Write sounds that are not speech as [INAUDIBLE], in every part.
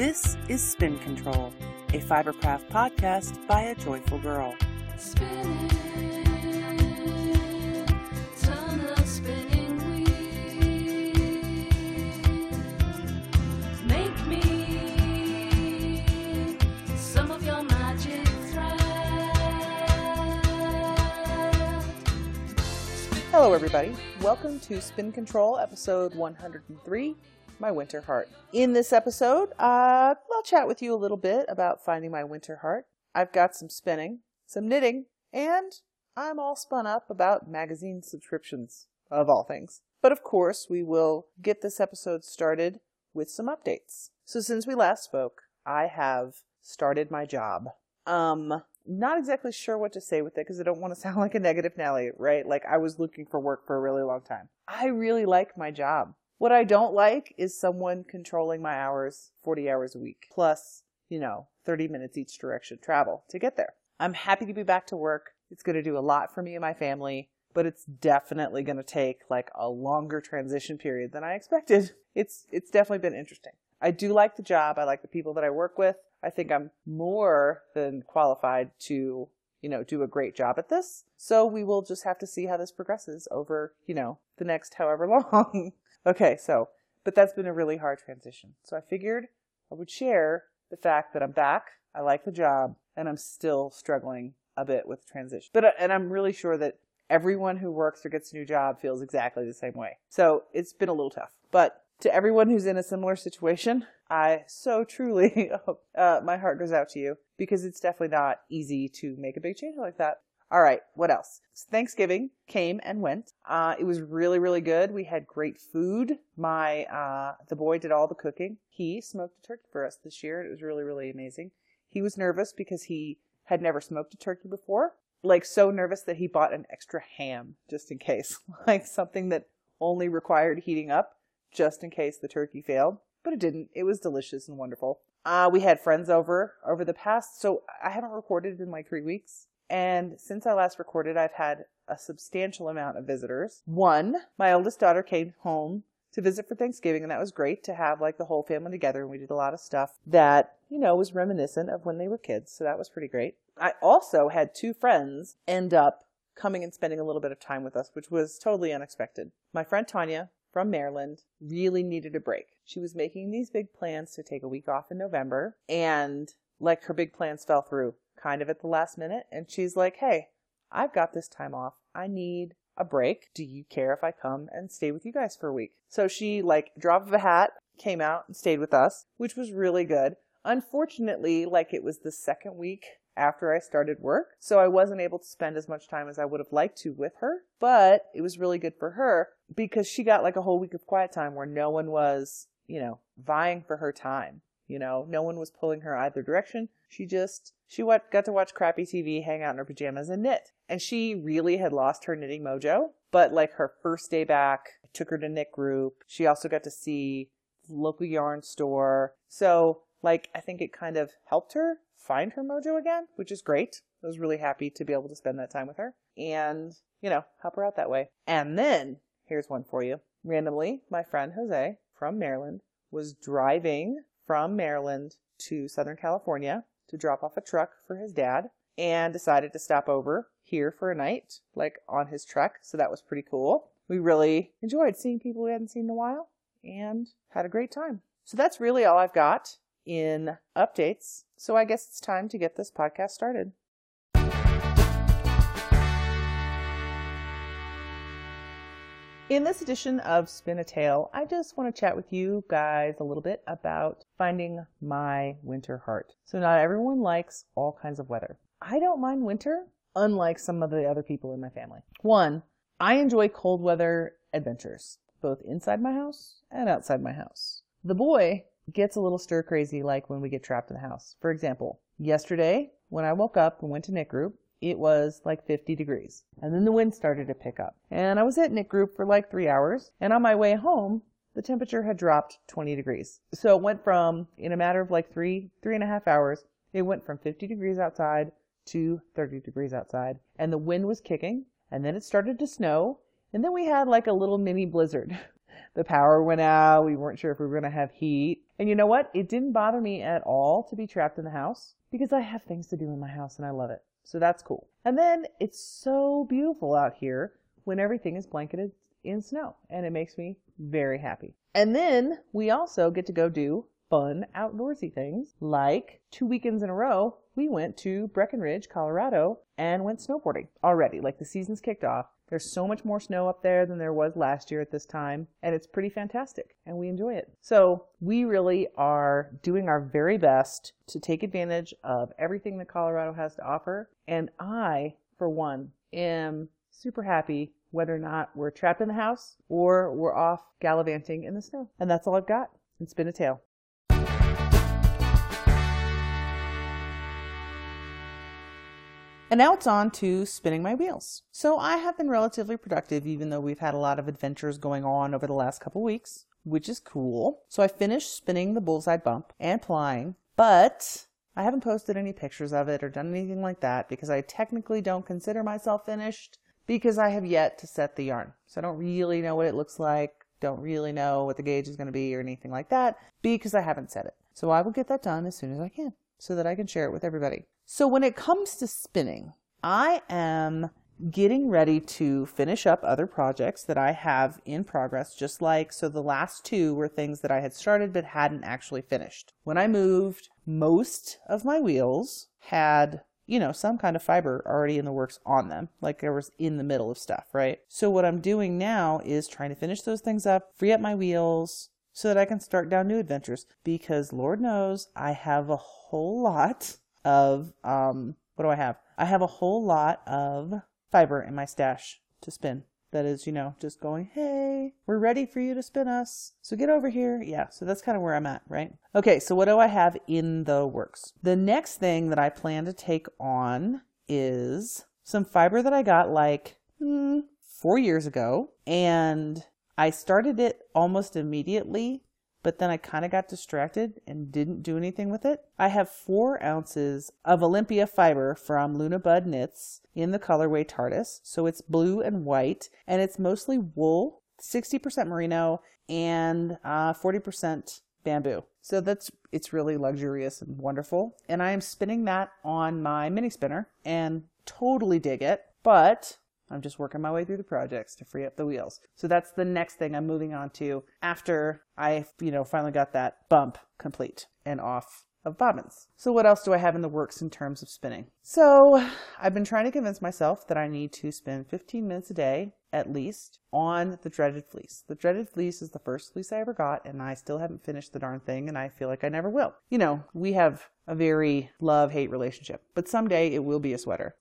This is Spin Control, a Fibercraft podcast by a joyful girl. Spinning, the spinning wheel. Make me some of your magic thread. Hello, everybody. Welcome to Spin Control, episode 103 My Winter Heart. In this episode, uh, I'll chat with you a little bit about finding my winter heart. I've got some spinning, some knitting, and I'm all spun up about magazine subscriptions, of all things. But of course, we will get this episode started with some updates. So since we last spoke, I have started my job. Um, not exactly sure what to say with it because I don't want to sound [LAUGHS] like a negative Nelly, right? Like I was looking for work for a really long time. I really like my job. What I don't like is someone controlling my hours 40 hours a week, plus, you know, 30 minutes each direction travel to get there. I'm happy to be back to work. It's going to do a lot for me and my family, but it's definitely going to take like a longer transition period than I expected. It's, it's definitely been interesting. I do like the job. I like the people that I work with. I think I'm more than qualified to, you know, do a great job at this. So we will just have to see how this progresses over, you know, the next however [LAUGHS] long. Okay, so, but that's been a really hard transition. So I figured I would share the fact that I'm back, I like the job, and I'm still struggling a bit with transition. But, uh, and I'm really sure that everyone who works or gets a new job feels exactly the same way. So it's been a little tough. But to everyone who's in a similar situation, I so truly [LAUGHS] uh, my heart goes out to you because it's definitely not easy to make a big change like that. All right, what else? Thanksgiving came and went. Uh, it was really, really good. We had great food. My uh, the boy did all the cooking. He smoked a turkey for us this year. It was really, really amazing. He was nervous because he had never smoked a turkey before. Like so nervous that he bought an extra ham just in case, [LAUGHS] like something that only required heating up just in case the turkey failed. But it didn't. It was delicious and wonderful. Uh, we had friends over over the past, so I haven't recorded in like three weeks. And since I last recorded, I've had a substantial amount of visitors. One, my oldest daughter came home to visit for Thanksgiving, and that was great to have like the whole family together. And we did a lot of stuff that, you know, was reminiscent of when they were kids. So that was pretty great. I also had two friends end up coming and spending a little bit of time with us, which was totally unexpected. My friend Tanya from Maryland really needed a break. She was making these big plans to take a week off in November, and like her big plans fell through kind of at the last minute. And she's like, Hey, I've got this time off. I need a break. Do you care if I come and stay with you guys for a week? So she, like, drop of a hat, came out and stayed with us, which was really good. Unfortunately, like, it was the second week after I started work, so I wasn't able to spend as much time as I would have liked to with her, but it was really good for her because she got like a whole week of quiet time where no one was, you know, vying for her time. You know, no one was pulling her either direction. She just, she what, got to watch crappy TV, hang out in her pajamas and knit. And she really had lost her knitting mojo, but like her first day back, I took her to knit group. She also got to see local yarn store. So like, I think it kind of helped her find her mojo again, which is great. I was really happy to be able to spend that time with her and, you know, help her out that way. And then, here's one for you. Randomly, my friend Jose from Maryland was driving from Maryland to Southern California to drop off a truck for his dad and decided to stop over here for a night, like on his truck. So that was pretty cool. We really enjoyed seeing people we hadn't seen in a while and had a great time. So that's really all I've got in updates. So I guess it's time to get this podcast started. In this edition of Spin a Tale, I just want to chat with you guys a little bit about finding my winter heart. So, not everyone likes all kinds of weather. I don't mind winter, unlike some of the other people in my family. One, I enjoy cold weather adventures, both inside my house and outside my house. The boy gets a little stir crazy like when we get trapped in the house. For example, yesterday when I woke up and went to knit group, it was like 50 degrees. And then the wind started to pick up. And I was at knit group for like three hours. And on my way home, the temperature had dropped 20 degrees. So it went from, in a matter of like three, three and a half hours, it went from 50 degrees outside to 30 degrees outside. And the wind was kicking. And then it started to snow. And then we had like a little mini blizzard. [LAUGHS] the power went out. We weren't sure if we were going to have heat. And you know what? It didn't bother me at all to be trapped in the house because I have things to do in my house and I love it. So that's cool. And then it's so beautiful out here when everything is blanketed in snow and it makes me very happy. And then we also get to go do fun outdoorsy things like two weekends in a row we went to Breckenridge, Colorado and went snowboarding already. Like the season's kicked off. There's so much more snow up there than there was last year at this time, and it's pretty fantastic, and we enjoy it. So, we really are doing our very best to take advantage of everything that Colorado has to offer, and I, for one, am super happy whether or not we're trapped in the house or we're off gallivanting in the snow. And that's all I've got. And spin a tale. And now it's on to spinning my wheels. So I have been relatively productive, even though we've had a lot of adventures going on over the last couple weeks, which is cool. So I finished spinning the bullseye bump and plying, but I haven't posted any pictures of it or done anything like that because I technically don't consider myself finished because I have yet to set the yarn. So I don't really know what it looks like, don't really know what the gauge is going to be or anything like that because I haven't set it. So I will get that done as soon as I can so that I can share it with everybody. So when it comes to spinning, I am getting ready to finish up other projects that I have in progress, just like so the last two were things that I had started but hadn't actually finished. When I moved, most of my wheels had you know, some kind of fiber already in the works on them, like I was in the middle of stuff, right? So what I'm doing now is trying to finish those things up, free up my wheels so that I can start down new adventures because Lord knows I have a whole lot of um what do I have? I have a whole lot of fiber in my stash to spin. That is, you know, just going, hey, we're ready for you to spin us. So get over here. Yeah, so that's kind of where I'm at, right? Okay, so what do I have in the works? The next thing that I plan to take on is some fiber that I got like hmm, four years ago. And I started it almost immediately but then I kind of got distracted and didn't do anything with it. I have four ounces of Olympia fiber from Luna Bud Knits in the colorway TARDIS. So it's blue and white, and it's mostly wool, 60% merino, and uh, 40% bamboo. So that's it's really luxurious and wonderful. And I am spinning that on my mini spinner and totally dig it. But I'm just working my way through the projects to free up the wheels. So that's the next thing I'm moving on to after I, you know, finally got that bump complete and off of bobbins. So what else do I have in the works in terms of spinning? So I've been trying to convince myself that I need to spend 15 minutes a day at least on the dreaded fleece. The dreaded fleece is the first fleece I ever got and I still haven't finished the darn thing and I feel like I never will. You know, we have a very love-hate relationship, but someday it will be a sweater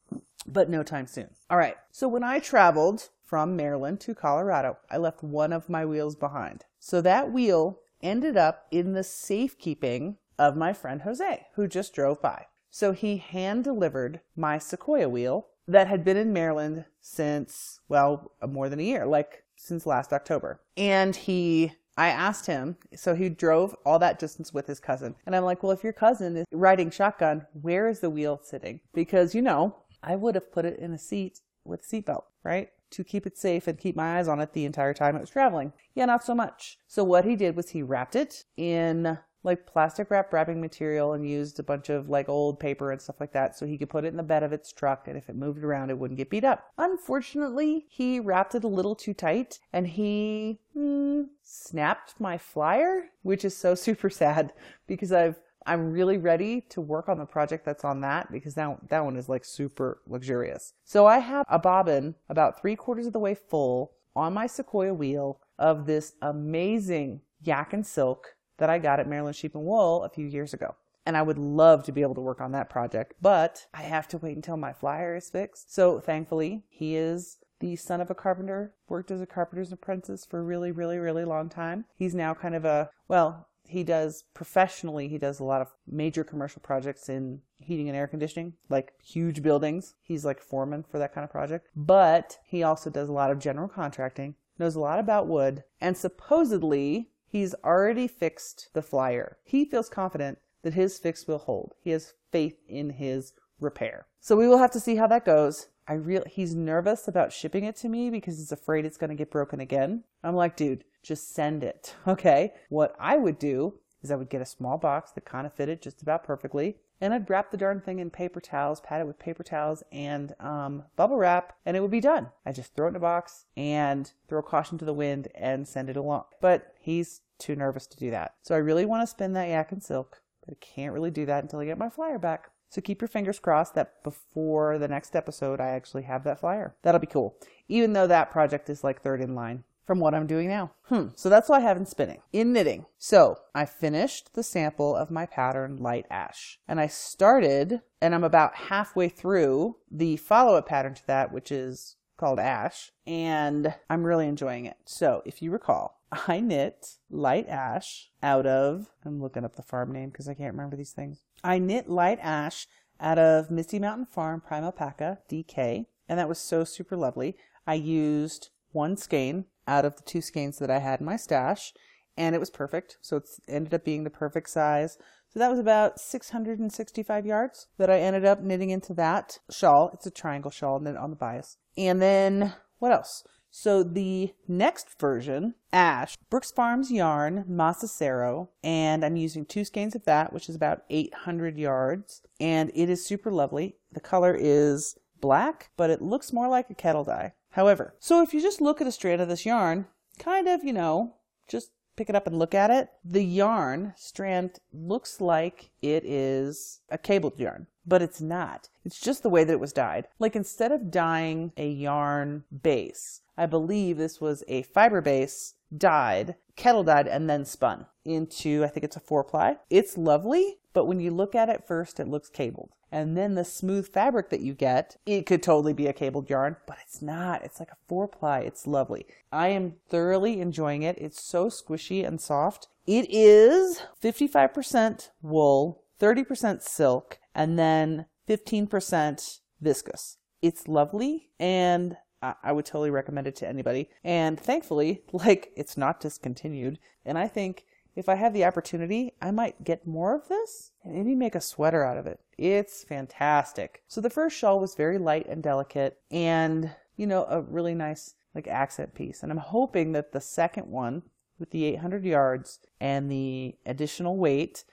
but no time soon. All right. So when I traveled from Maryland to Colorado, I left one of my wheels behind. So that wheel ended up in the safekeeping of my friend Jose, who just drove by. So he hand delivered my Sequoia wheel that had been in Maryland since, well, more than a year, like since last October. And he I asked him, so he drove all that distance with his cousin. And I'm like, well, if your cousin is riding shotgun, where is the wheel sitting? Because, you know, I would have put it in a seat with a seatbelt, right? To keep it safe and keep my eyes on it the entire time it was traveling. Yeah, not so much. So what he did was he wrapped it in like plastic wrap wrapping material and used a bunch of like old paper and stuff like that so he could put it in the bed of its truck and if it moved around it wouldn't get beat up. Unfortunately, he wrapped it a little too tight and he hmm, snapped my flyer, which is so [LAUGHS] super sad because I've I'm really ready to work on the project that's on that because that, that one is like super luxurious. So I have a bobbin about three quarters of the way full on my Sequoia wheel of this amazing yak and silk that I got at Maryland Sheep and Wool a few years ago. And I would love to be able to work on that project, but I have to wait until my flyer is fixed. So thankfully, he is the son of a carpenter, worked as a carpenter's apprentice for a really, really, really long time. He's now kind of a, well, he does professionally he does a lot of major commercial projects in heating and air conditioning like huge buildings. He's like foreman for that kind of project. But he also does a lot of general contracting knows a lot about wood and supposedly he's already fixed the flyer. He feels confident that his fix will hold. He has faith in his repair. So we will have to see how that goes I real he's nervous about shipping it to me because he's afraid it's going to get broken again. I'm like, dude, just send it. [LAUGHS] Okay. What I would do is I would get a small box that kind of fitted just about perfectly, and I'd wrap the darn thing in paper towels, pad it with paper towels and um, bubble wrap, and it would be done. I just throw it in a box and throw caution to the wind and send it along. But he's too nervous to do that. So I really want to spin that yak and silk, but I can't really do that until I get my flyer back. So keep your fingers crossed that before the next episode, I actually have that flyer. That'll be cool. Even though that project is like third in line from what I'm doing now. Hmm. So that's what I have in spinning. In knitting. So I finished the sample of my pattern light ash and I started and I'm about halfway through the follow up pattern to that, which is called ash and I'm really enjoying it. So if you recall, I knit light ash out of, I'm looking up the farm name because I can't remember these things. I knit light ash out of Misty Mountain Farm Prime Alpaca DK and that was so super lovely. I used one skein out of the two skeins that I had in my stash, and it was perfect. So it ended up being the perfect size. So that was about 665 yards that I ended up knitting into that shawl. It's a triangle shawl knit on the bias. And then what else? So the next version, Ash, Brooks Farms yarn, Mas Acero, and I'm using two skeins of that, which is about 800 yards, and it is super lovely. The color is black, but it looks more like a kettle dye. However, so if you just look at a strand of this yarn, kind of, you know, just pick it up and look at it, the yarn strand looks like it is a cabled yarn, but it's not. It's just the way that it was dyed. Like instead of dyeing a yarn base, I believe this was a fiber base dyed, kettle dyed, and then spun into, I think it's a four ply. It's lovely, but when you look at it first, it looks cabled. And then the smooth fabric that you get, it could totally be a cabled yarn, but it's not. It's like a four ply. It's lovely. I am thoroughly enjoying it. It's so squishy and soft. It is 55% wool, 30% silk, and then 15% viscose. It's lovely and I would totally recommend it to anybody. And thankfully, [LAUGHS] like it's not discontinued. And I think if I have the opportunity, I might get more of this and maybe make a sweater out of it. It's fantastic. So the first shawl was very light and delicate and, you know, a really nice like accent piece. And I'm hoping that the second one with the 800 yards and the additional weight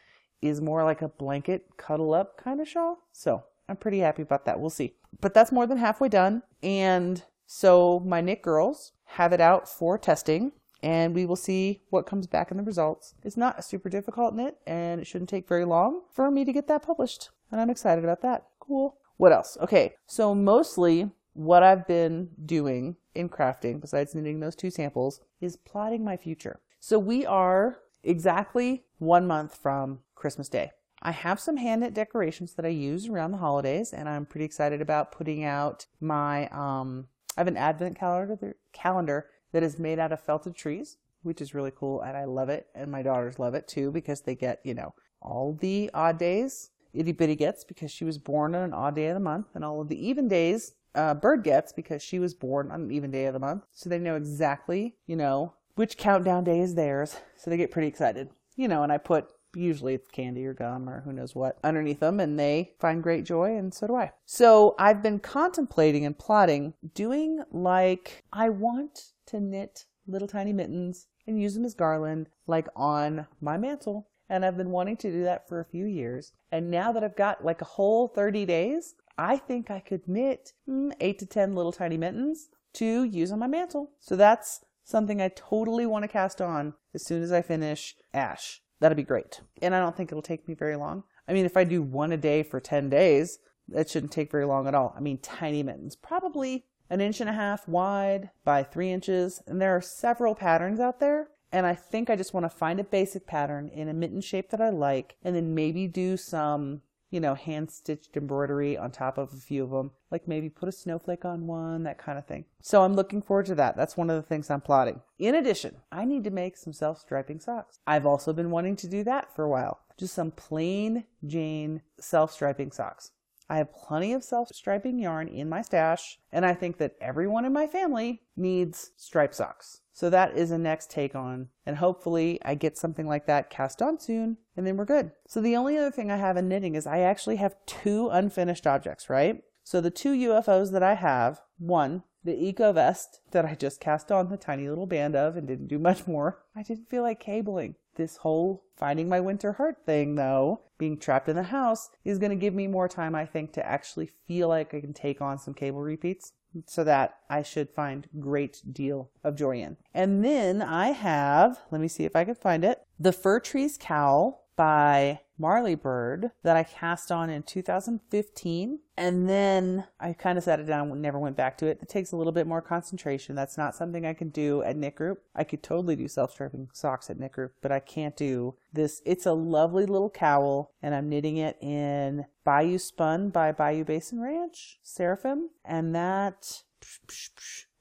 is more like a blanket cuddle up kind of shawl. So I'm pretty happy about that. We'll see. But that's more than halfway done. And so my knit girls have it out for testing and we will see what comes back in the results. It's not a super difficult knit and it shouldn't take very long for me to get that published. And I'm excited about that. Cool. What else? Okay. So mostly what I've been doing in crafting, besides knitting those two samples, is plotting my future. So we are exactly one month from Christmas Day. I have some hand knit decorations that I use around the holidays, and I'm pretty excited about putting out my. Um, I have an advent calendar calendar that is made out of felted trees, which is really cool, and I love it, and my daughters love it too because they get you know all the odd days itty bitty gets because she was born on an odd day of the month, and all of the even days uh, Bird gets because she was born on an even day of the month. So they know exactly, you know, which countdown day is theirs. So they get pretty excited, you know, and I put usually it's candy or gum or who knows what underneath them and they find great joy and so do I. So I've been contemplating and plotting doing like I want to knit little tiny mittens and use them as garland like on my mantle. And I've been wanting to do that for a few years. And now that I've got like a whole 30 days, I think I could knit mm, eight to 10 little tiny mittens to use on my mantle. So that's something I totally want to cast on as soon as I finish Ash. That'll be great. And I don't think it'll take me very long. I mean, if I do one a day for 10 days, that shouldn't take very long at all. I mean, tiny mittens, probably an inch and a half wide by three inches. And there are several patterns out there. And I think I just want to find a basic pattern in a mitten shape that I like and then maybe do some you know, hand stitched embroidery on top of a few of them, like maybe put a snowflake on one, that kind of thing. So I'm looking forward to that. That's one of the things I'm plotting. In addition, I need to make some self striping socks. I've also been wanting to do that for a while. Just some plain Jane self striping socks. I have plenty of self striping yarn in my stash, and I think that everyone in my family needs stripe socks. So that is a next take on, and hopefully I get something like that cast on soon, and then we're good. So the only other thing I have in knitting is I actually have two unfinished objects, right? So the two UFOs that I have, one, the Eco Vest that I just cast on the tiny little band of and didn't do much more. I didn't feel like cabling. This whole finding my winter heart thing, though, being trapped in the house, is going to give me more time, I think, to actually feel like I can take on some cable repeats. So that I should find great deal of joy in. And then I have, let me see if I can find it, The Fir Tree's Cowl by Marly Bird that I cast on in 2015. And then I kind of set it down and never went back to it. It takes a little bit more concentration. That's not something I can do at knit group. I could totally do self-striping socks at knit group, but I can't do this. It's a lovely little cowl and I'm knitting it in Bijou Spun by Bijou Basin Ranch, Seraphim. And that,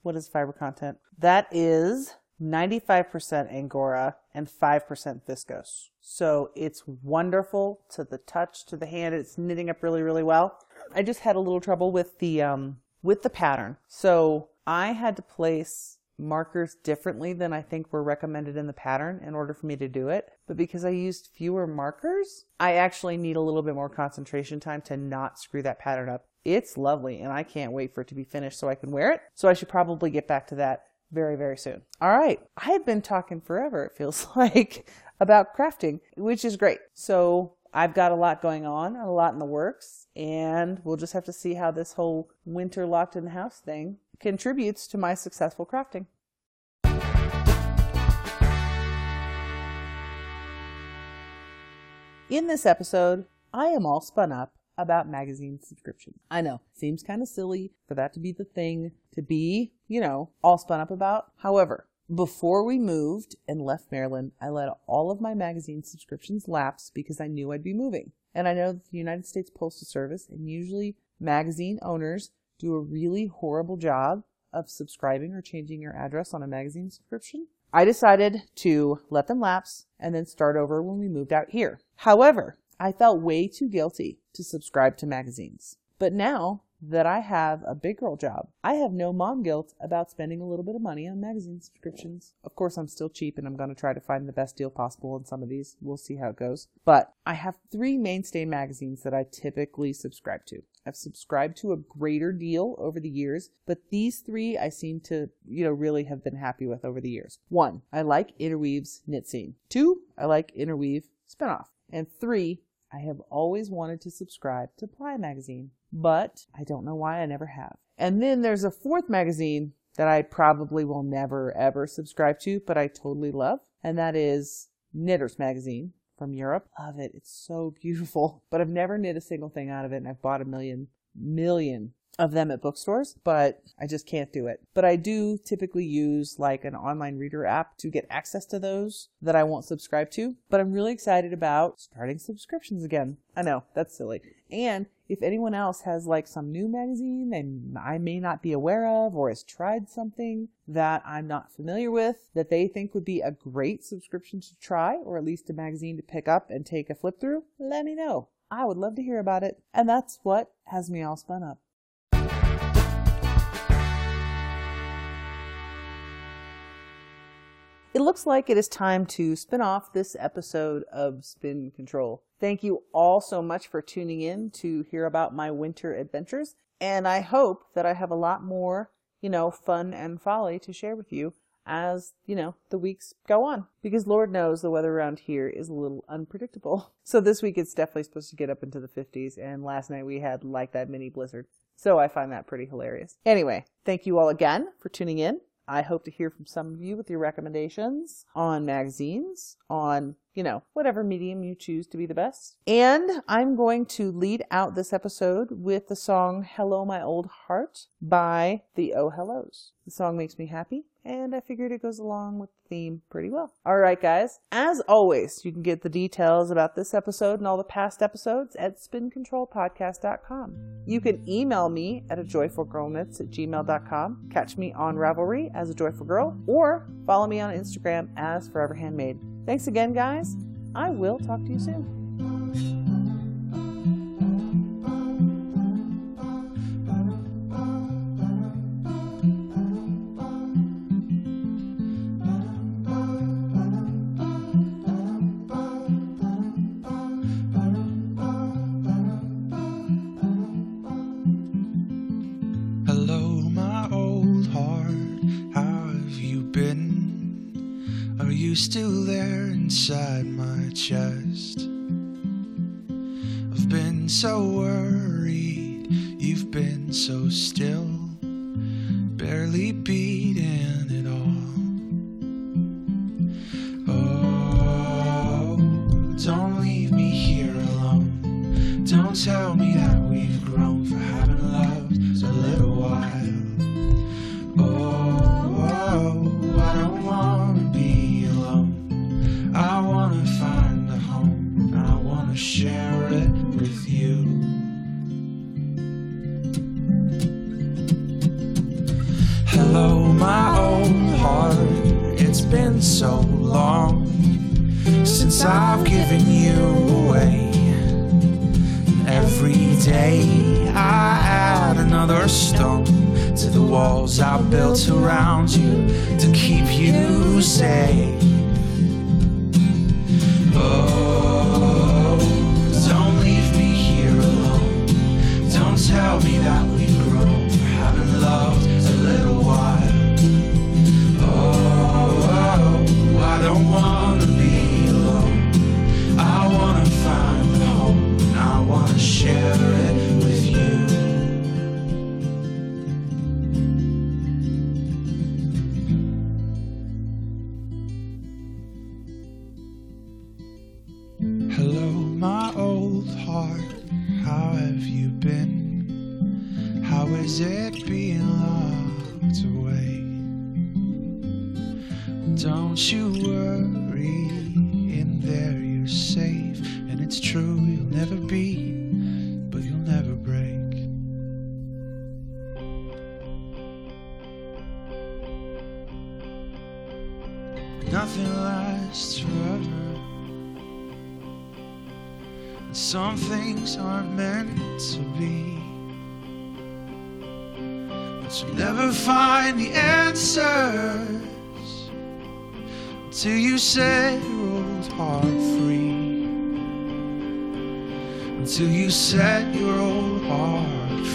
what is fiber content? That is 95% Angora and 5% viscose. So it's wonderful to the touch, to the hand. It's knitting up really, really well. I just had a little trouble with the, um, with the pattern. So I had to place markers differently than I think were recommended in the pattern in order for me to do it. But because I used fewer markers, I actually need a little bit more concentration time to not screw that pattern up. It's lovely and I can't wait for it to be finished so I can wear it. So I should probably get back to that very, very soon. All right. I've been talking forever, it feels [LAUGHS] like, about crafting, which is great. So I've got a lot going on, a lot in the works, and we'll just have to see how this whole winter locked in the house thing contributes to my successful crafting. In this episode, I am all spun up about magazine subscription. I know, seems kind of silly for that to be the thing to be, you know, all spun up about. However, before we moved and left Maryland, I let all of my magazine subscriptions lapse because I knew I'd be moving. And I know that the United States Postal Service and usually magazine owners do a really horrible job of subscribing or changing your address on a magazine subscription. I decided to let them lapse and then start over when we moved out here. However, I felt way too guilty to subscribe to magazines. But now that I have a big girl job, I have no mom guilt about spending a little bit of money on magazine subscriptions. Of course, I'm still cheap and I'm going to try to find the best deal possible on some of these. We'll see how it goes. But I have three mainstay magazines that I typically subscribe to. I've subscribed to a greater deal over the years, but these three I seem to, you know, really have been happy with over the years. One, I like Interweave's Knit Scene. Two, I like Interweave Spinoff. And three, I have always wanted to subscribe to Ply Magazine, but I don't know why I never have. And then there's a fourth magazine that I probably will never ever subscribe to, but I totally love, and that is Knitters Magazine from Europe. Love it. It's so beautiful, [LAUGHS] but I've never knit a single thing out of it, and I've bought a million, million of them at bookstores, but I just can't do it. But I do typically use like an online reader app to get access to those that I won't subscribe to. But I'm really excited about starting subscriptions again. I know, that's silly. And if anyone else has like some new magazine and I may not be aware of or has tried something that I'm not familiar with that they think would be a great subscription to try or at least a magazine to pick up and take a flip through, let me know. I would love to hear about it. And that's what has me all spun up. It looks like it is time to spin off this episode of Spin Control. Thank you all so much for tuning in to hear about my winter adventures. And I hope that I have a lot more, you know, fun and folly to share with you as, you know, the weeks go on. Because Lord knows the weather around here is a little unpredictable. [LAUGHS] So this week it's definitely supposed to get up into the 50s. And last night we had like that mini blizzard. So I find that pretty hilarious. Anyway, thank you all again for tuning in. I hope to hear from some of you with your recommendations on magazines, on, you know, whatever medium you choose to be the best. And I'm going to lead out this episode with the song Hello My Old Heart by the Oh Hellos. The song makes me happy, and I figured it goes along with the theme pretty well. All right, guys. As always, you can get the details about this episode and all the past episodes at spincontrolpodcast.com. You can email me at a joyfulgirlknits at gmail.com, catch me on Ravelry as a joyful girl, or follow me on Instagram as Forever Handmade. Thanks again, guys. I will talk to you soon. You still there inside my chest? I've been so worried, you've been so still, barely beating my old heart. It's been so long since I've given you away. Every day I add another stone to the walls I built around you to keep you safe. You'll never find the answers until you set your old heart free. Until you set your old heart